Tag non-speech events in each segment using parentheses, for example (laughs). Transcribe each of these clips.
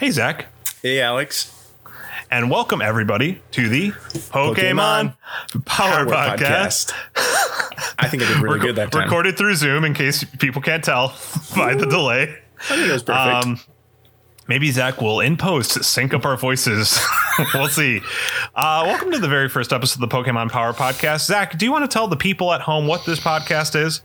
Hey, Zach. Hey, Alex. And welcome everybody to the Pokemon, Pokemon Power, Power, Podcast. Podcast. I think I did really good that time. Recorded through Zoom in case people can't tell (laughs) by the delay. I think it was perfect. Um, maybe Zach will in post sync up our voices. (laughs) we'll see. Uh, welcome to the very first episode of the Pokemon Power Podcast. Zach, do you want to tell the people at home what this podcast is?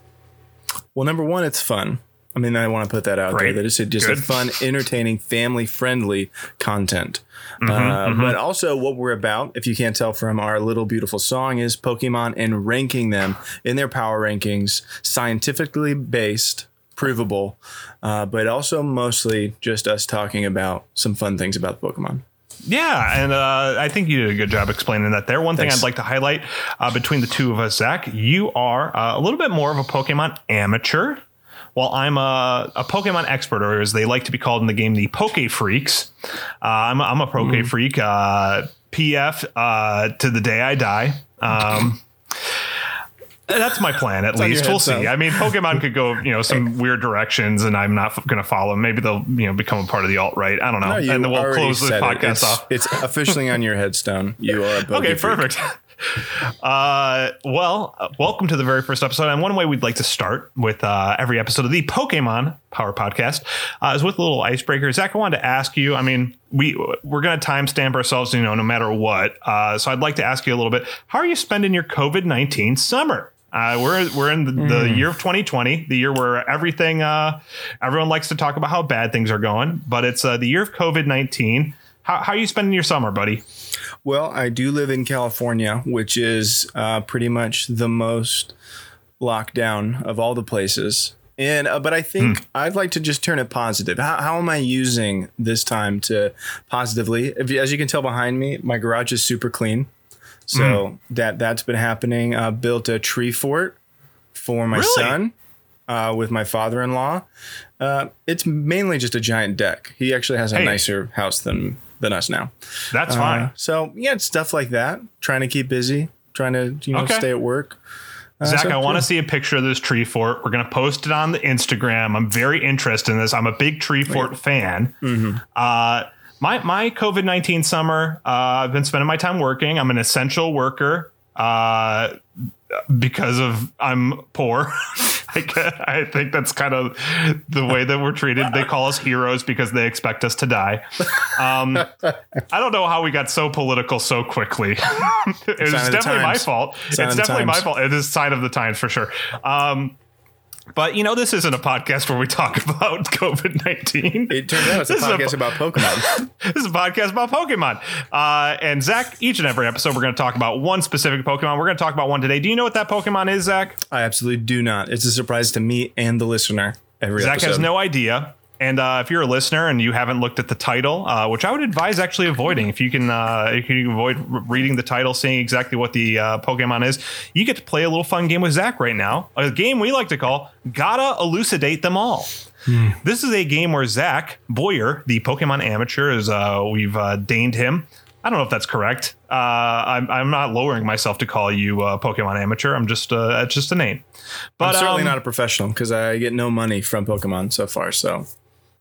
Well, number one, it's fun. I mean, I want to put that out Great. there. That it's just Good. a fun, entertaining, family friendly content. Mm-hmm, uh, mm-hmm. But also, what we're about, if you can't tell from our little beautiful song, is Pokemon and ranking them in their power rankings, scientifically based, provable, uh, but also mostly just us talking about some fun things about the Pokemon. Yeah, and uh, I think you did a good job explaining that there. One Thanks. thing I'd like to highlight uh, between the two of us, Zach, you are uh, a little bit more of a Pokemon amateur while I'm a, a Pokemon expert, or as they like to be called in the game, the Poke Freaks. Uh, I'm, a, I'm a Poke mm. Freak, uh, PF uh, to the day I die. Um, that's my plan, at least. We'll see. I mean, Pokemon could go, you know, some (laughs) weird directions, and I'm not going to follow. Maybe they'll, you know, become a part of the alt right. I don't know. No, and then we'll close the podcast it. it's, off. It's officially on your headstone. You are a (laughs) okay. Perfect. Uh, well, welcome to the very first episode. And one way we'd like to start with uh, every episode of the Pokemon Power Podcast uh, is with a little icebreaker. Zach, I wanted to ask you. I mean, we we're going to timestamp ourselves, you know, no matter what. Uh, so I'd like to ask you a little bit. How are you spending your COVID nineteen summer? Uh, we're we're in the, mm. the, year of 2020, the year where everything uh, everyone likes to talk about how bad things are going, but it's uh, the year of COVID 19. How, how are you spending your summer, buddy? Well, I do live in California, which is uh, pretty much the most locked down of all the places. And uh, but I think mm. I'd like to just turn it positive. How, how am I using this time to positively? You, as you can tell behind me, my garage is super clean, so mm. that that's been happening. Uh, built a tree fort for my really? son uh, with my father-in-law. Uh, it's mainly just a giant deck. He actually has a hey. nicer house than than us now. That's uh, fine. So yeah, it's stuff like that. Trying to keep busy, trying to you know okay. stay at work. Uh, Zach, so I want to see a picture of this tree fort. We're going to post it on the Instagram. I'm very interested in this. I'm a big tree fort yeah. fan. Mm-hmm. Uh, my my COVID nineteen summer, uh, I've been spending my time working. I'm an essential worker uh, because of I'm poor. (laughs) I think that's kind of the way that we're treated. They call us heroes because they expect us to die. Um, I don't know how we got so political so quickly. (laughs) it was definitely my fault. Sign it's definitely my fault. It is sign of the times for sure. Um, but you know, this isn't a podcast where we talk (laughs) about COVID nineteen. It turns out it's a podcast a, about Pokemon. (laughs) this is a podcast about Pokemon. Uh, and Zach, each and every episode, we're going to talk about one specific Pokemon. We're going to talk about one today. Do you know what that Pokemon is, Zach? I absolutely do not. It's a surprise to me and the listener. Every Zach episode. has no idea. And uh, if you're a listener and you haven't looked at the title, uh, which I would advise actually avoiding, if you can, uh, if you can avoid reading the title, seeing exactly what the uh, Pokemon is, you get to play a little fun game with Zach right now. A game we like to call "Gotta Elucidate Them All." Hmm. This is a game where Zach Boyer, the Pokemon amateur, as uh, we've uh, deigned him. I don't know if that's correct. I'm, I'm not lowering myself to call you Pokemon amateur. I'm just it's just a name. But I'm certainly um, not a professional because I get no money from Pokemon so far. So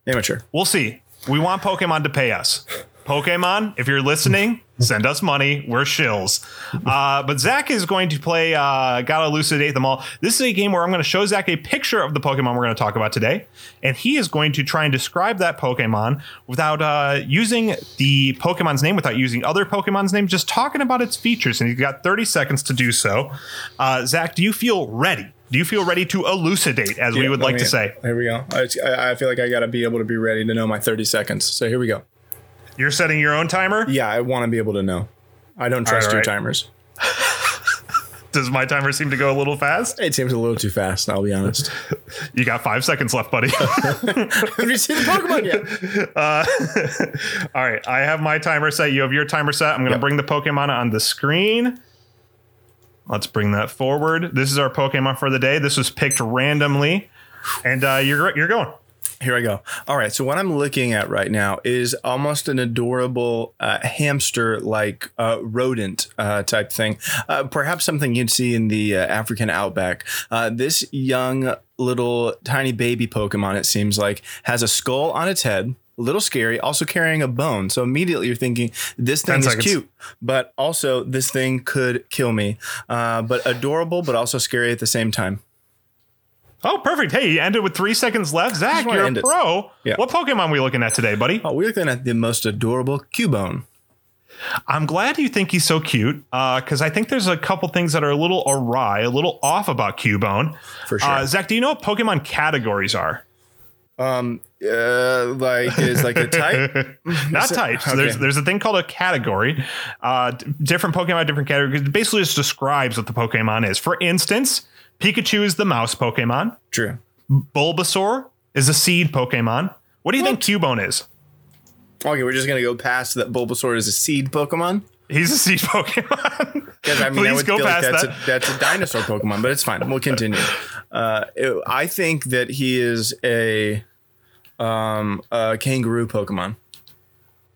Amateur. We'll see. We want Pokemon to pay us. Pokemon, if you're listening, send us money. We're shills. Uh, but Zach is going to play uh, Gotta Elucidate Them All. This is a game where I'm going to show Zach a picture of the Pokemon we're going to talk about today. And he is going to try and describe that Pokemon without uh, using the Pokemon's name, without using other Pokemon's name, just talking about its features. And he's got 30 seconds to do so. Uh, Zach, do you feel ready? Do you feel ready to elucidate, as yeah, we would like to say? Here we go. I, I feel like I got to be able to be ready to know my 30 seconds. So here we go. You're setting your own timer? Yeah, I want to be able to know. I don't trust right, your timers. (laughs) Does my timer seem to go a little fast? It seems a little too fast, I'll be honest. (laughs) you got five seconds left, buddy. (laughs) have you seen the Pokemon yet? Uh, all right, I have my timer set. You have your timer set. I'm going to yep. bring the Pokemon on the screen. Let's bring that forward. This is our Pokemon for the day. This was picked randomly, and uh, you're you're going. Here I go. All right. So what I'm looking at right now is almost an adorable uh, hamster-like uh, rodent uh, type thing. Uh, perhaps something you'd see in the uh, African outback. Uh, this young little tiny baby Pokemon, it seems like, has a skull on its head a little scary, also carrying a bone. So immediately you're thinking this thing is seconds. cute, but also this thing could kill me. Uh, but adorable, but also scary at the same time. Oh, perfect. Hey, you ended with three seconds left. Zach, you're a pro. Yeah. What Pokemon we looking at today, buddy? Oh, we're looking at the most adorable Cubone. I'm glad you think he's so cute because I think there's a couple things that are a little awry, a little off about Cubone. For sure. Uh, Zach, do you know what Pokemon categories are? Um, uh, like is like a type. (laughs) Not type okay. There's there's a thing called a category. Uh, different Pokemon, different categories. It basically just describes what the Pokemon is. For instance, Pikachu is the mouse Pokemon. True. Bulbasaur is a seed Pokemon. What do you think Cubone is? Okay, we're just gonna go past that. Bulbasaur is a seed Pokemon. He's a seed (laughs) Pokemon. Because I mean, I Please would go feel like past that's that. a that's a dinosaur Pokemon, but it's fine. We'll continue. Uh, it- I think that he is a um a kangaroo Pokemon.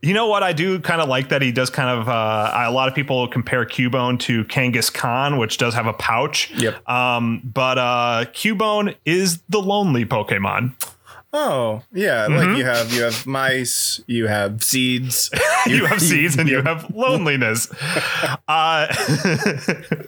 You know what? I do kind of like that he does kind of. Uh, a lot of people compare Cubone to Kangaskhan, Khan, which does have a pouch. Yep. Um, but uh, Cubone is the lonely Pokemon. Oh yeah, like you have you have mice, you have seeds. (laughs) You have (laughs) seeds and you have loneliness. (laughs) Uh,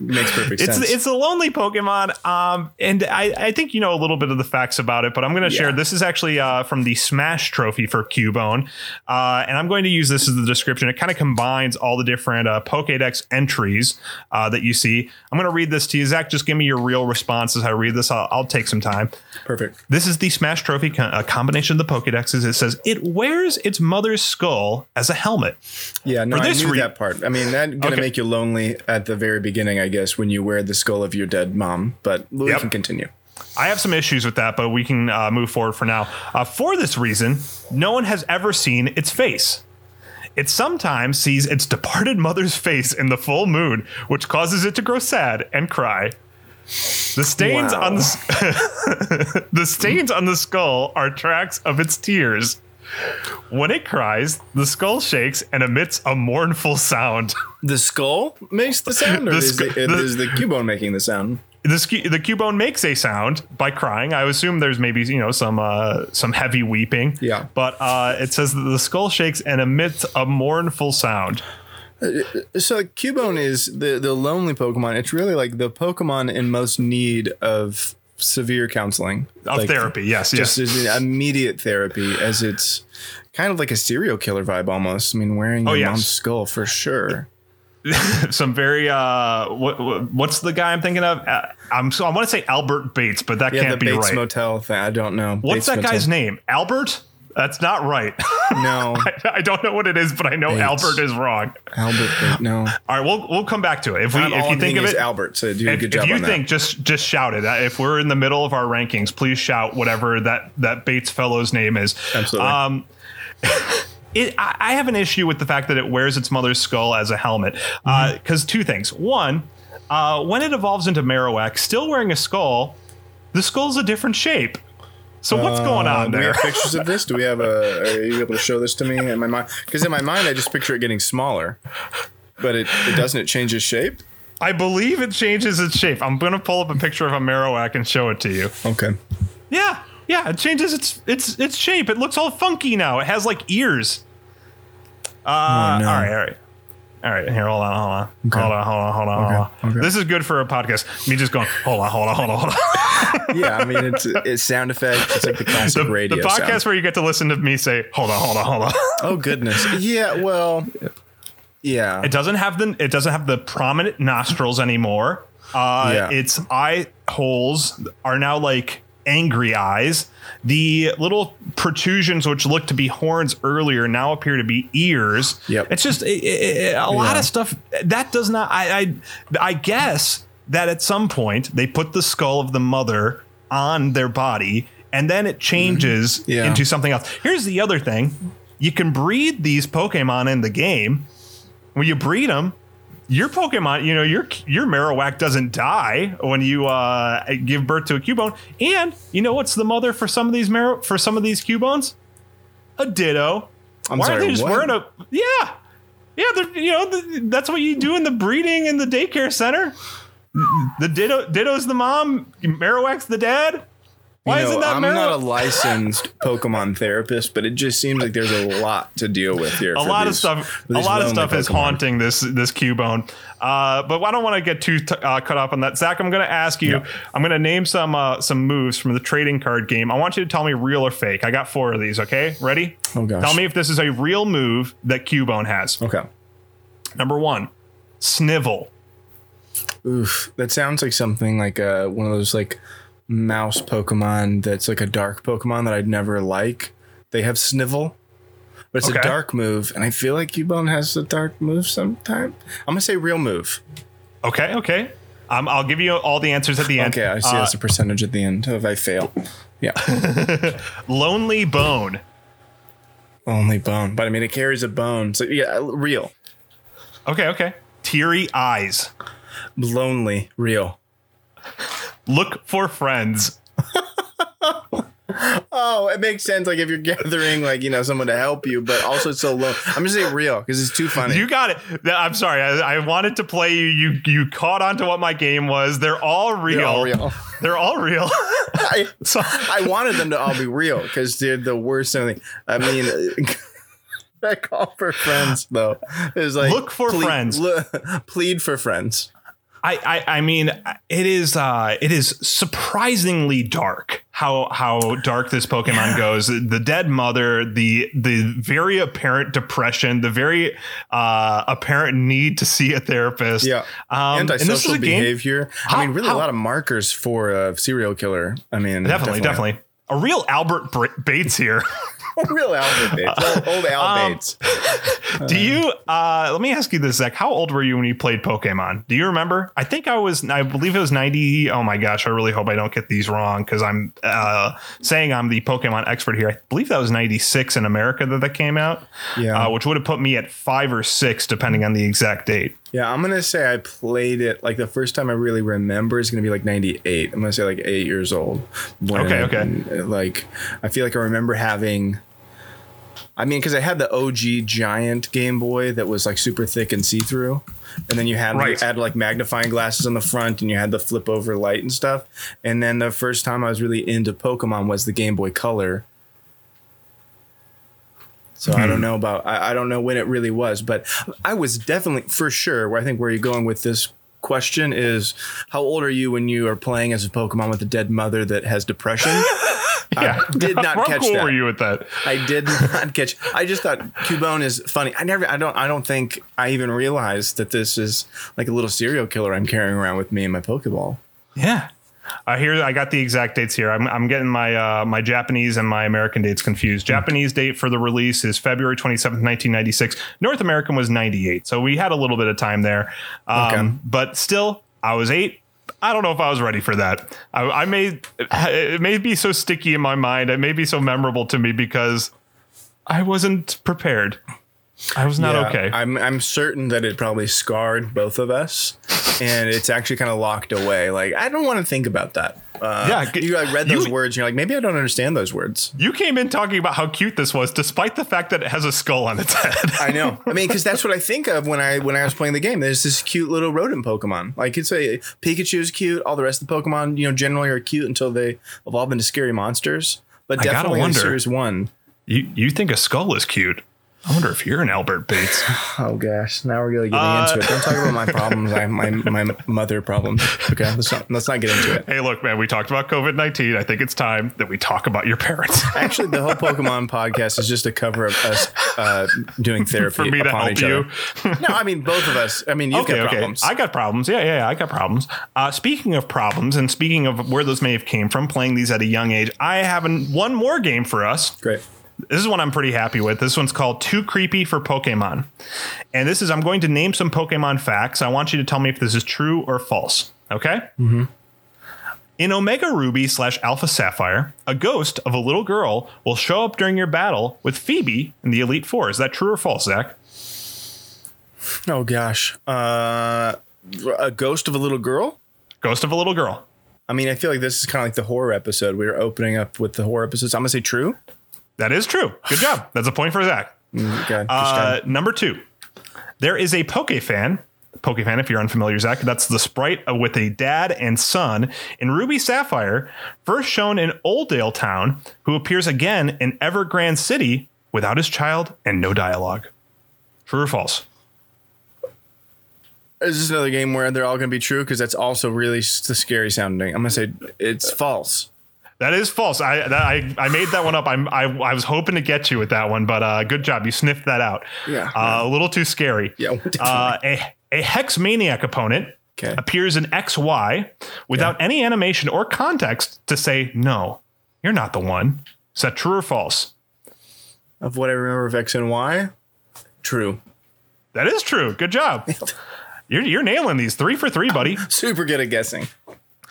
Makes perfect it's sense. it's a lonely Pokemon, um, and I, I think you know a little bit of the facts about it, but I'm going to share. This is actually uh, from the Smash Trophy for Cubone, uh, and I'm going to use this as the description. It kind of combines all the different uh, Pokédex entries uh, that you see. I'm going to read this to you, Zach. Just give me your real response as I read this. I'll, I'll take some time. perfect. This is the Smash Trophy, co- a combination of the Pokédexes. It says it wears its mother's skull as a helmet. Yeah, no, For I this knew re- that part. I mean, that's gonna Okay. make you lonely at the very beginning, I guess, when you wear the skull of your dead mom. But we Yep. can continue. I have some issues with that, but we can uh, move forward for now. Uh, for this reason, no one has ever seen its face. It sometimes sees its departed mother's face in the full moon, which causes it to grow sad and cry. The stains Wow. on the (laughs) the stains on the skull are tracks of its tears. When it cries, the skull shakes and emits a mournful sound. (laughs) The skull makes the sound, or The is, sku- the, the- is the Cubone making the sound? the the cubone makes a sound by crying. I assume there's maybe you know some uh, some heavy weeping. Yeah. But uh, it says that the skull shakes and emits a mournful sound. So Cubone is the the lonely Pokemon. It's really like the Pokemon in most need of severe counseling, Of Like, therapy, yes, just yes. immediate therapy, as it's kind of like a serial killer vibe almost. I mean, wearing your Oh, yes. mom's skull for sure. (laughs) Some very uh, what, what's the guy I'm thinking of? Uh, I'm so I want to say Albert Bates, but that Yeah, can't be Bates right. Motel thing. I don't know. what's Bates that Motel. guy's name? Albert? That's not right. (laughs) No, I don't know what it is, but I know Bates. Albert is wrong. Albert. No. All right, we'll we'll come back to it. If we Not if you think of it, Albert. So do a good if job If you think just just shout it Uh, if we're in the middle of our rankings please shout whatever that that bates fellow's name is Absolutely. um (laughs) it, I I have an issue with the fact that it wears its mother's skull as a helmet Mm-hmm. because two things one uh, when it evolves into Marowak, still wearing a skull, the skull's a different shape. So what's going Uh, on do we there? have pictures of this? Do we have a? Are you able to show this to me in my mind? Because in my mind, I just picture it getting smaller, but it, it doesn't. It changes shape. I believe it changes its shape. I'm gonna pull up a picture of a Marowak and show it to you. Okay. Yeah, yeah, it changes its its its shape. It looks all funky now. It has like ears. Uh, no. all right, all right. All right, here, hold on, hold on. Hold on, hold on, hold on, hold on. okay. This is good for a podcast. Me just going, hold on, hold on, hold on, hold on. (laughs) Yeah, I mean it's (laughs) it's sound effect. It's like the classic The, radio the podcast sound. where you get to listen to me say, hold on, hold on, hold on. (laughs) Oh goodness. Yeah. Well. Yeah. It doesn't have the it doesn't have the prominent nostrils anymore. Uh, Yeah. Its eye holes are now like angry eyes. The little protrusions, which looked to be horns earlier, now appear to be ears. Yep. It's just it, it- it- a lot Yeah. of stuff that does not. I, I I guess that at some point they put the skull of the mother on their body, and then it changes Mm-hmm. Yeah. into something else. Here's the other thing: you can breed these Pokemon in the game when you breed them, your Pokemon, you know, your your Marowak doesn't die when you uh, give birth to a Cubone. And you know what's the mother for some of these Mar- for some of these Cubones? A Ditto. I'm Why sorry, aren't they just what? wearing a? Yeah, yeah. they're- You know, the, that's what you do in the breeding in the daycare center. The Ditto Ditto's the mom, Marowak's the dad. Why You know, isn't that I'm Meryl? not a (laughs) licensed Pokemon therapist, but it just seems like there's a lot to deal with here. a lot of stuff a lot of stuff is haunting this this cubone uh, but i don't want to get too t- uh, cut off on that zach i'm going to ask you Yeah. i'm going to name some uh, some moves from the trading card game i want you to tell me real or fake i got four of these okay ready Oh gosh. tell me if this is a real move that cubone has Okay. number one snivel Oof, that sounds like something like uh, one of those like mouse Pokemon that's like a dark Pokemon that I'd never like. They have Snivel, but it's Okay. a dark move, and I feel like Cubone has a dark move sometime. I'm gonna say real move. okay okay um, i'll give you all the answers at the end Okay, I see Uh, that's a percentage at the end if I fail. Yeah, (laughs) lonely bone only bone, but I mean it carries a bone, so yeah, real, okay okay teary eyes lonely, real. Look for friends (laughs) Oh, it makes sense. Like if you're gathering, like you know, someone to help you, but also it's so low. I'm just saying real because it's too funny. You got it. I'm sorry. I, I wanted to play you. You you caught on to what my game was. They're all real. They're all real. They're all real. (laughs) I, (laughs) so I wanted them to all be real because they're the worst thing. I mean, that call for friends though is like Look for friends. le- plead for friends. I, I I mean it is uh it is surprisingly dark how how dark this Pokemon goes. The dead mother, the the very apparent depression, the very uh apparent need to see a therapist. Yeah, Um, and this is antisocial behavior. I mean, really how- a lot of markers for a serial killer. I mean, definitely, definitely. A real Albert Bates here. (laughs) (laughs) real Albert Bates, old, Al (laughs) Um, Bates. (laughs) Do you? Uh, let me ask you this, Zach. How old were you when you played Pokemon? Do you remember? I think I was. I believe it was ninety. Oh my gosh! I really hope I don't get these wrong because I'm uh, saying I'm the Pokemon expert here. I believe that was ninety six in America that that came out. Yeah. uh, which would have put me at five or six, depending on the exact date. Yeah, I'm gonna say I played it like the first time I really remember is gonna be like '98. I'm gonna say like eight years old. When Okay, I- okay. Like I feel like I remember having. I mean, because I had the OG giant Game Boy that was like super thick and see through, and then you had Right. you had like magnifying glasses on the front, and you had the flip over light and stuff. And then the first time I was really into Pokemon was the Game Boy Color. So I Hmm. don't know about I, I don't know when it really was, but I was definitely for sure where I think where you're going with this question is how old are you when you are playing as a Pokemon with a dead mother that has depression? (laughs) Yeah, did not (laughs) How catch cool that. were you with that? I did not (laughs) catch. I just thought Cubone is funny. I never. I don't. I don't think I even realized that this is like a little serial killer I'm carrying around with me in my Pokeball. Yeah. Uh, here I got the exact dates here. I'm, I'm getting my uh, my Japanese and my American dates confused. Japanese date for the release is February 27th, 1996. North American was 98, so we had a little bit of time there. Um, Okay. But still, I was eight. I don't know if I was ready for that. I, I may it may be so sticky in my mind. It may be so memorable to me because I wasn't prepared. I was not Yeah, okay. I'm. I'm certain that it probably scarred both of us, and it's actually kind of locked away. Like I don't want to think about that. Uh, Yeah, you like read those you- words. And you're like, maybe I don't understand those words. you came in talking about how cute this was, despite the fact that it has a skull on its head. (laughs) I know. I mean, because that's what I think of when I when I was playing the game. There's this cute little rodent Pokemon. Like it's a Pikachu is cute. All the rest of the Pokemon, you know, generally are cute until they evolve into scary monsters. But I definitely in. Series One. You you think a skull is cute? I wonder if you're an Albert Bates. (sighs) Oh gosh, now we're really getting Uh, into it. Don't talk about my problems. I, my my mother problems. Okay, let's not let's not get into it. hey, look, man, we talked about COVID nineteen. I think it's time that we talk about your parents. (laughs) Actually, the whole Pokemon podcast is just a cover of us uh, doing therapy For me to help you. other. No, I mean both of us. I mean you've okay, got okay. problems. I got problems. Yeah, yeah, yeah, I got problems. Uh, speaking of problems, and speaking of where those may have came from, playing these at a young age, I have an, one more game for us. Great. This is one I'm pretty happy with. This one's called Too Creepy for Pokemon. And this is, I'm going to name some Pokemon facts. I want you to tell me if this is true or false. Okay? Mm-hmm. In Omega Ruby slash Alpha Sapphire, a ghost of a little girl will show up during your battle with Phoebe in the Elite Four. Is that true or false, Zach? Oh gosh, uh, a ghost of a little girl. Ghost of a little girl. I mean, I feel like this is kind of like the horror episode. We were opening up with the horror episodes. I'm gonna say true. That is true. Good job. That's a point for Zach. Okay, Uh, number two, there is a Poke fan, Pokefan, if you're unfamiliar, Zach, that's the sprite with a dad and son in Ruby Sapphire, first shown in Oldale Town, who appears again in Evergrande City without his child and no dialogue. True or false? Is this another game where they're all going to be true? Because that's also really the scary sounding. I'm going to say it's false. That is false. I that, I, I made that one up. I'm, I I was hoping to get you with that one, but uh, good job. You sniffed that out. Yeah. Uh, a little too scary. Yeah. Uh, a a hex maniac opponent Okay. appears in XY without any animation or context to say no, you're not the one. Is that true or false? Of what I remember of X and Y, true. That is true. Good job. (laughs) You're, you're nailing these three for three, buddy. Super good at guessing.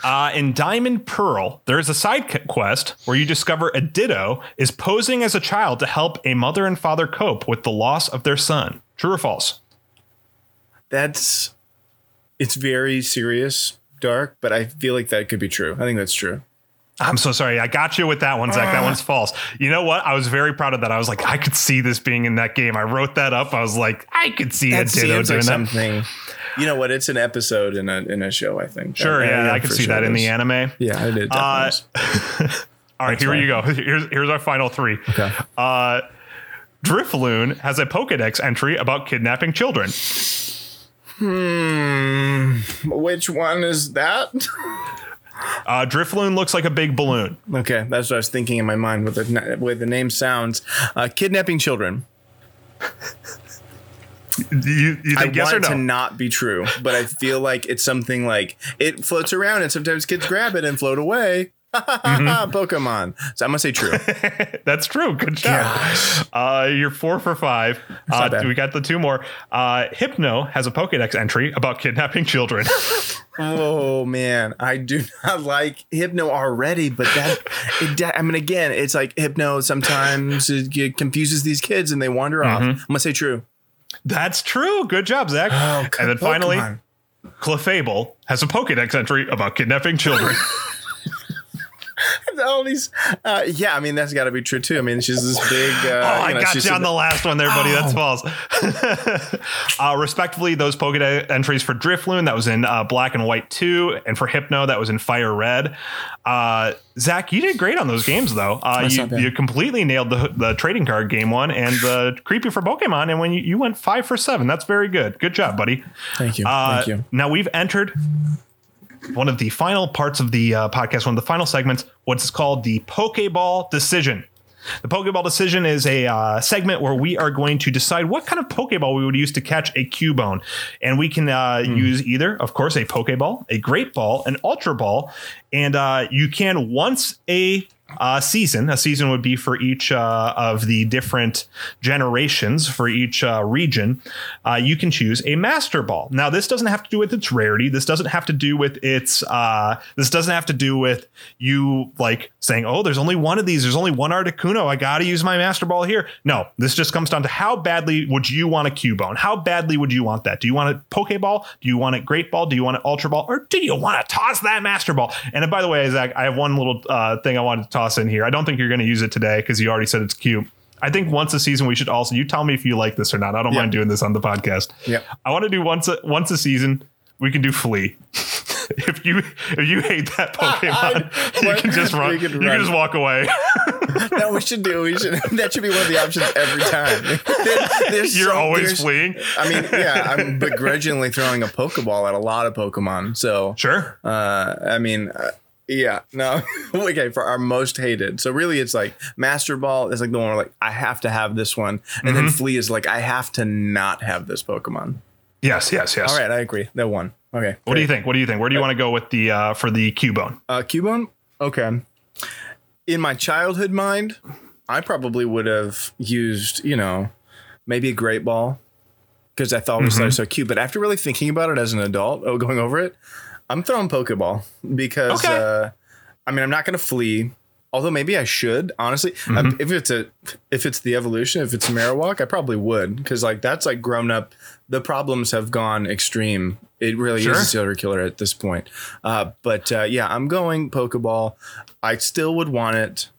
Uh, in Diamond Pearl, there is a side quest where you discover a Ditto is posing as a child to help a mother and father cope with the loss of their son. True or false? That's it's very serious, dark, but I feel like that could be true. I think that's true. I'm so sorry. I got you with that one, Zach. That one's false. You know what? I was very proud of that. I was like, I could see this being in that game. I wrote that up. I was like, I could see That a Ditto doing like that. something. You know what? It's an episode in a in a show. I think. Sure, yeah, I could for see sure that in the anime. Yeah, I did. Uh. (laughs) All right, here fine. you go. Here's here's our final three. Okay. Uh, Drifloon has a Pokedex entry about kidnapping children. hmm. Which one is that? Uh, Drifloon looks like a big balloon. okay, that's what I was thinking in my mind with the with the name sounds. Uh, kidnapping children. You, you I yes want no? to not be true, but I feel like it's something like it floats around and sometimes kids grab it and float away. (laughs) Mm-hmm. Pokemon. So I'm gonna say true. (laughs) That's true. Good job. Uh, you're four for five. Uh, we got the two more. Uh, Hypno has a Pokedex entry about kidnapping children. (laughs) Oh man, I do not like Hypno already, but that it, I mean, again, it's like Hypno. Sometimes it, confuses these kids and they wander off. Mm-hmm. I'm gonna say true. That's true. Good job, Zach. Oh, and then finally. Clefable has a Pokedex entry about kidnapping children. (laughs) all these, uh, yeah, I mean that's got to be true too. I mean, she's this big. Uh, Oh, I you know, got she's you on the last one there, buddy. That's false. (laughs) uh, respectively, those Pokedex entries for Drifloon, that was in uh, Black and White 2, and for Hypno, that was in Fire Red. Uh, Zach, you did great on those games, though. Uh, you, you completely nailed the, the trading card game one and the creepy for Pokemon, and when you, you went five for seven, that's very good. Good job, buddy. Thank you. Uh, Thank you. Now we've entered one of the final parts of the uh, podcast, one of the final segments, what's called the Pokeball Decision. The Pokeball Decision is a uh, segment where we are going to decide what kind of Pokeball we would use to catch a Cubone. And we can uh, use either, of course, a Pokeball, a Great Ball, an Ultra Ball. And uh, you can once a uh, season, a season would be for each uh, of the different generations for each uh, region, uh, you can choose a Master Ball. Now, this doesn't have to do with its rarity. This doesn't have to do with its. Uh, this doesn't have to do with you like saying, "Oh, there's only one of these. There's only one Articuno. I got to use my Master Ball here." No, this just comes down to how badly would you want a Cubone? How badly would you want that? Do you want a Pokeball? Do you want a Great Ball? Do you want an Ultra Ball? Or do you want to toss that Master Ball? And by the way, Zach, I have one little uh, thing I wanted to toss in here. I don't think you're going to use it today because you already said it's cute. I think once a season we should also you tell me if you like this or not. I don't Yeah. mind doing this on the podcast. Yeah, I want to do once a once a season. We can do Flee. (laughs) if you if you hate that (laughs) Pokemon, (laughs) you can just run. We You can can just walk away. No, we should do. We should. That should be one of the options every time. There- You're always fleeing. I mean, yeah, I'm begrudgingly throwing a Pokeball at a lot of Pokemon. So, Sure. uh, I mean, uh, yeah, no, (laughs) okay, for our most hated. So really, it's like Master Ball is like the one where like I have to have this one, and then Flee is like I have to not have this Pokemon. Yes. Yes. Yes. All right, I agree. That one. Okay. What do you think? What do you think? Where do you want to go with the uh, for the Cubone? Uh, Cubone. Okay. In my childhood mind, I probably would have used, you know, maybe a great ball because I thought it was so, so cute. But after really thinking about it as an adult, oh, going over it, I'm throwing Pokeball because, Okay. uh, I mean, I'm not going to flee. Although maybe I should honestly, Um, if it's a if it's the evolution, if it's Marowak, I probably would because like that's like grown up. The problems have gone extreme. It really Sure. is a serial killer at this point. Uh, but uh, yeah, I'm going Pokeball. I still would want it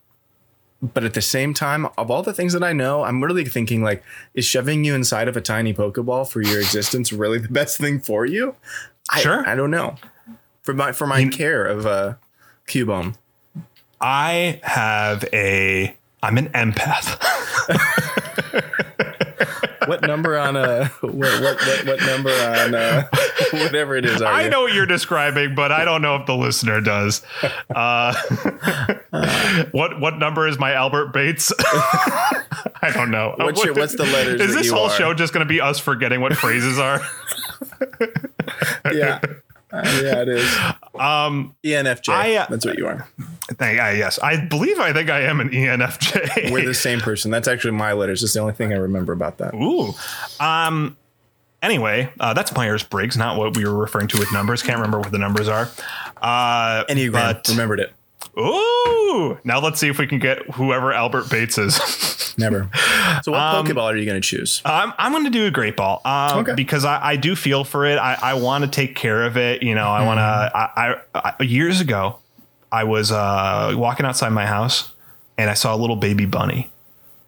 but at the same time, of all the things that I know, I'm really thinking like, is shoving you inside of a tiny Pokeball for your existence really the best thing for you? I, Sure. I don't know. For my for my care of uh, Cubone. I have a. I'm an empath. (laughs) What number on uh what what what, what number on uh (laughs) whatever it is? Are I you? know what you're describing, but I don't know if the listener does. Uh, (laughs) what what number is my Albert Bates? I don't know. Uh, What's What- your- what's the letters Is this whole are? show just going to be us forgetting what phrases are? Yeah. Yeah, it is. Um, ENFJ. I, uh, That's what you are. thank- uh, yes, I believe I think I am an ENFJ. We're the same person. That's actually my letters. That's the only thing I remember about that. Ooh. Um. Anyway, uh, that's Myers Briggs, not what we were referring to with numbers. Can't remember what the numbers are. Uh, Enneagram. but- Remembered it. Ooh. Now let's see if we can get whoever Albert Bates is. (laughs) Never. So what Um, Pokeball are you going to choose? I'm, I'm going to do a great ball um, Okay. because I, I do feel for it. I, I want to take care of it. You know, I want to. I, I, I years ago, I was uh, walking outside my house and I saw a little baby bunny,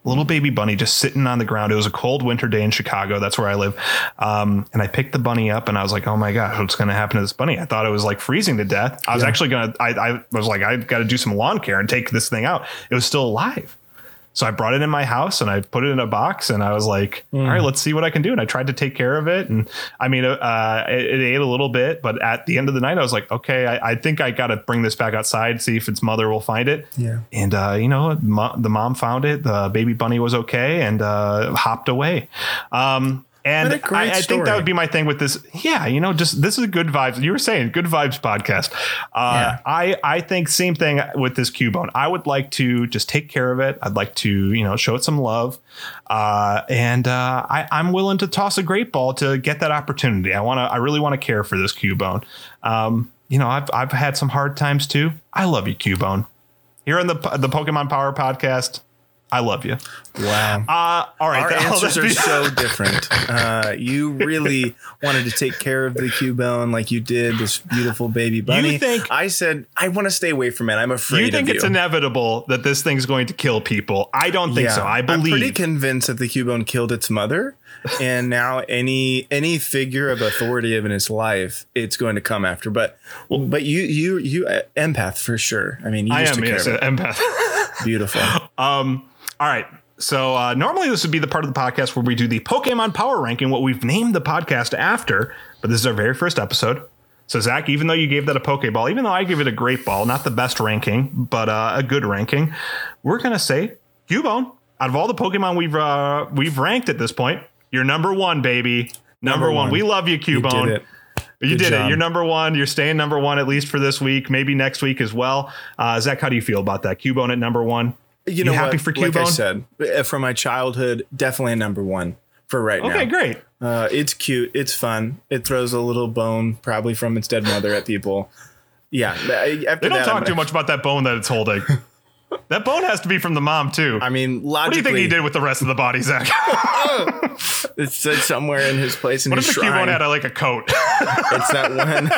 little baby bunny just sitting on the ground. It was a cold winter day in Chicago. That's where I live. Um, and I picked the bunny up and I was like, oh my gosh, what's going to happen to this bunny? I thought it was like freezing to death. I was actually going to, I I was like, I got to do some lawn care and take this thing out. It was still alive. So I brought it in my house and I put it in a box and I was like, all right, let's see what I can do. And I tried to take care of it. And I mean, uh, it, it ate a little bit, but at the end of the night, I was like, okay, I, I think I got to bring this back outside, see if its mother will find it. Yeah. And, uh, you know, mo- the mom found it. The baby bunny was okay and uh, hopped away. Um, and What a great I, I think that would be my thing with this. Yeah, you know, just this is a good vibes. You were saying good vibes podcast. Uh, Yeah. I I think same thing with this Cubone. I would like to just take care of it. I'd like to you know show it some love, uh, and uh, I I'm willing to toss a great ball to get that opportunity. I want to. I really want to care for this Cubone. Um, you know, I've I've had some hard times too. I love you, Cubone. Here on the the Pokemon Power podcast, I love you. Wow. Uh, all right, Our that- (laughs) answers are so (laughs) different. Uh, you really wanted to take care of the Cubone like you did this beautiful baby bunny. You think- I said I want to stay away from it. I'm afraid You think it's you. inevitable that this thing's going to kill people? I don't think so. I believe. I'm pretty convinced that the Cubone killed its mother, and now any any figure of authority in its life, it's going to come after. But well, but you you you uh, empath for sure. I mean, you I just am yes, empath. Beautiful. (laughs) Um, all right. So uh, normally this would be the part of the podcast where we do the Pokemon Power Ranking, what we've named the podcast after. But this is our very first episode. So Zach, even though you gave that a Pokeball, even though I gave it a great ball, not the best ranking, but uh, a good ranking, we're gonna say Cubone. Out of all the Pokemon we've uh, we've ranked at this point, you're number one, baby. Number, Number one. one. We love you, You Cubone. did it. You Good did it. You're number one. You're staying number one at least for this week, maybe next week as well. Uh, Zach, how do you feel about that? Cubone at number one. You know happy what? for Like I said, uh, from my childhood, definitely a number one for right now. Okay, great. Uh, it's cute. It's fun. It throws a little bone, probably from its dead mother, at people. Yeah. They don't that, talk I'm too much about that bone that it's holding. (laughs) that bone has to be from the mom too. I mean, logically, what do you think he did with the rest of the body, Zach? (laughs) (laughs) It's said somewhere in his place in what his if the shrine. Cubone had a, like a coat? it's that one.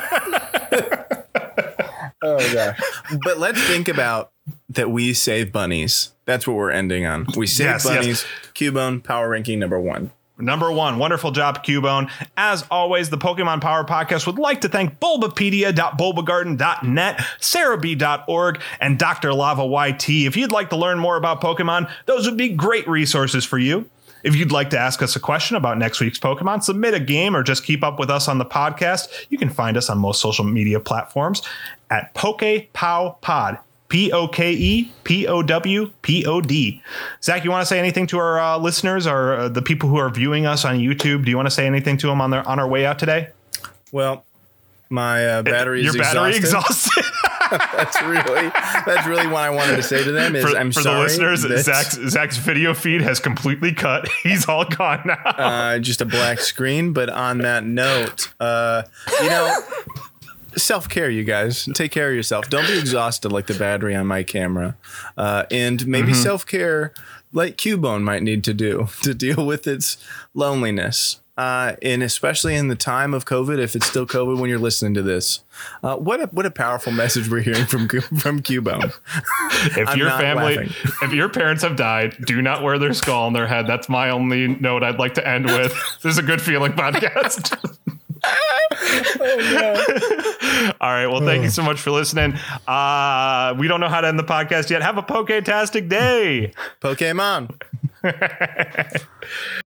oh gosh! But let's think about that. We save bunnies. That's what we're ending on. We save Yes, yes. bunnies. Cubone power ranking number one. Number one, wonderful job, Cubone. As always, the Pokemon Power Podcast would like to thank Bulbapedia.bulbagarden.net, Serebii.org, and Dr. Lava YT. If you'd like to learn more about Pokemon, those would be great resources for you. If you'd like to ask us a question about next week's Pokemon, submit a game, or just keep up with us on the podcast, you can find us on most social media platforms at PokePowPod. P O K E P O W P O D. Zach, you want to say anything to our uh, listeners or uh, the people who are viewing us on YouTube? Do you want to say anything to them on their on our way out today? Well, my uh, battery is Your battery exhausted. exhausted. (laughs) (laughs) that's really that's really what I wanted to say to them. Is for I'm for sorry. the listeners, Zach's Zach's video feed has completely cut. (laughs) He's all gone now. uh, just a black screen. But on that note, uh, you know, self care, you guys. Take care of yourself. Don't be exhausted like the battery on my camera. Uh, and maybe Mm-hmm. self care like Cubone might need to do (laughs) to deal with its loneliness. Uh, and especially in the time of COVID, if it's still COVID when you're listening to this, uh, what a what a powerful message we're hearing from from Cubone. (laughs) if your family, laughing. if your parents have died, do not wear their skull on their head. That's my only note I'd like to end with. this is a good feeling podcast. (laughs) (laughs) All right. Well, thank you so much for listening. Uh, we don't know how to end the podcast yet. Have a poke-tastic day. Pokemon. (laughs)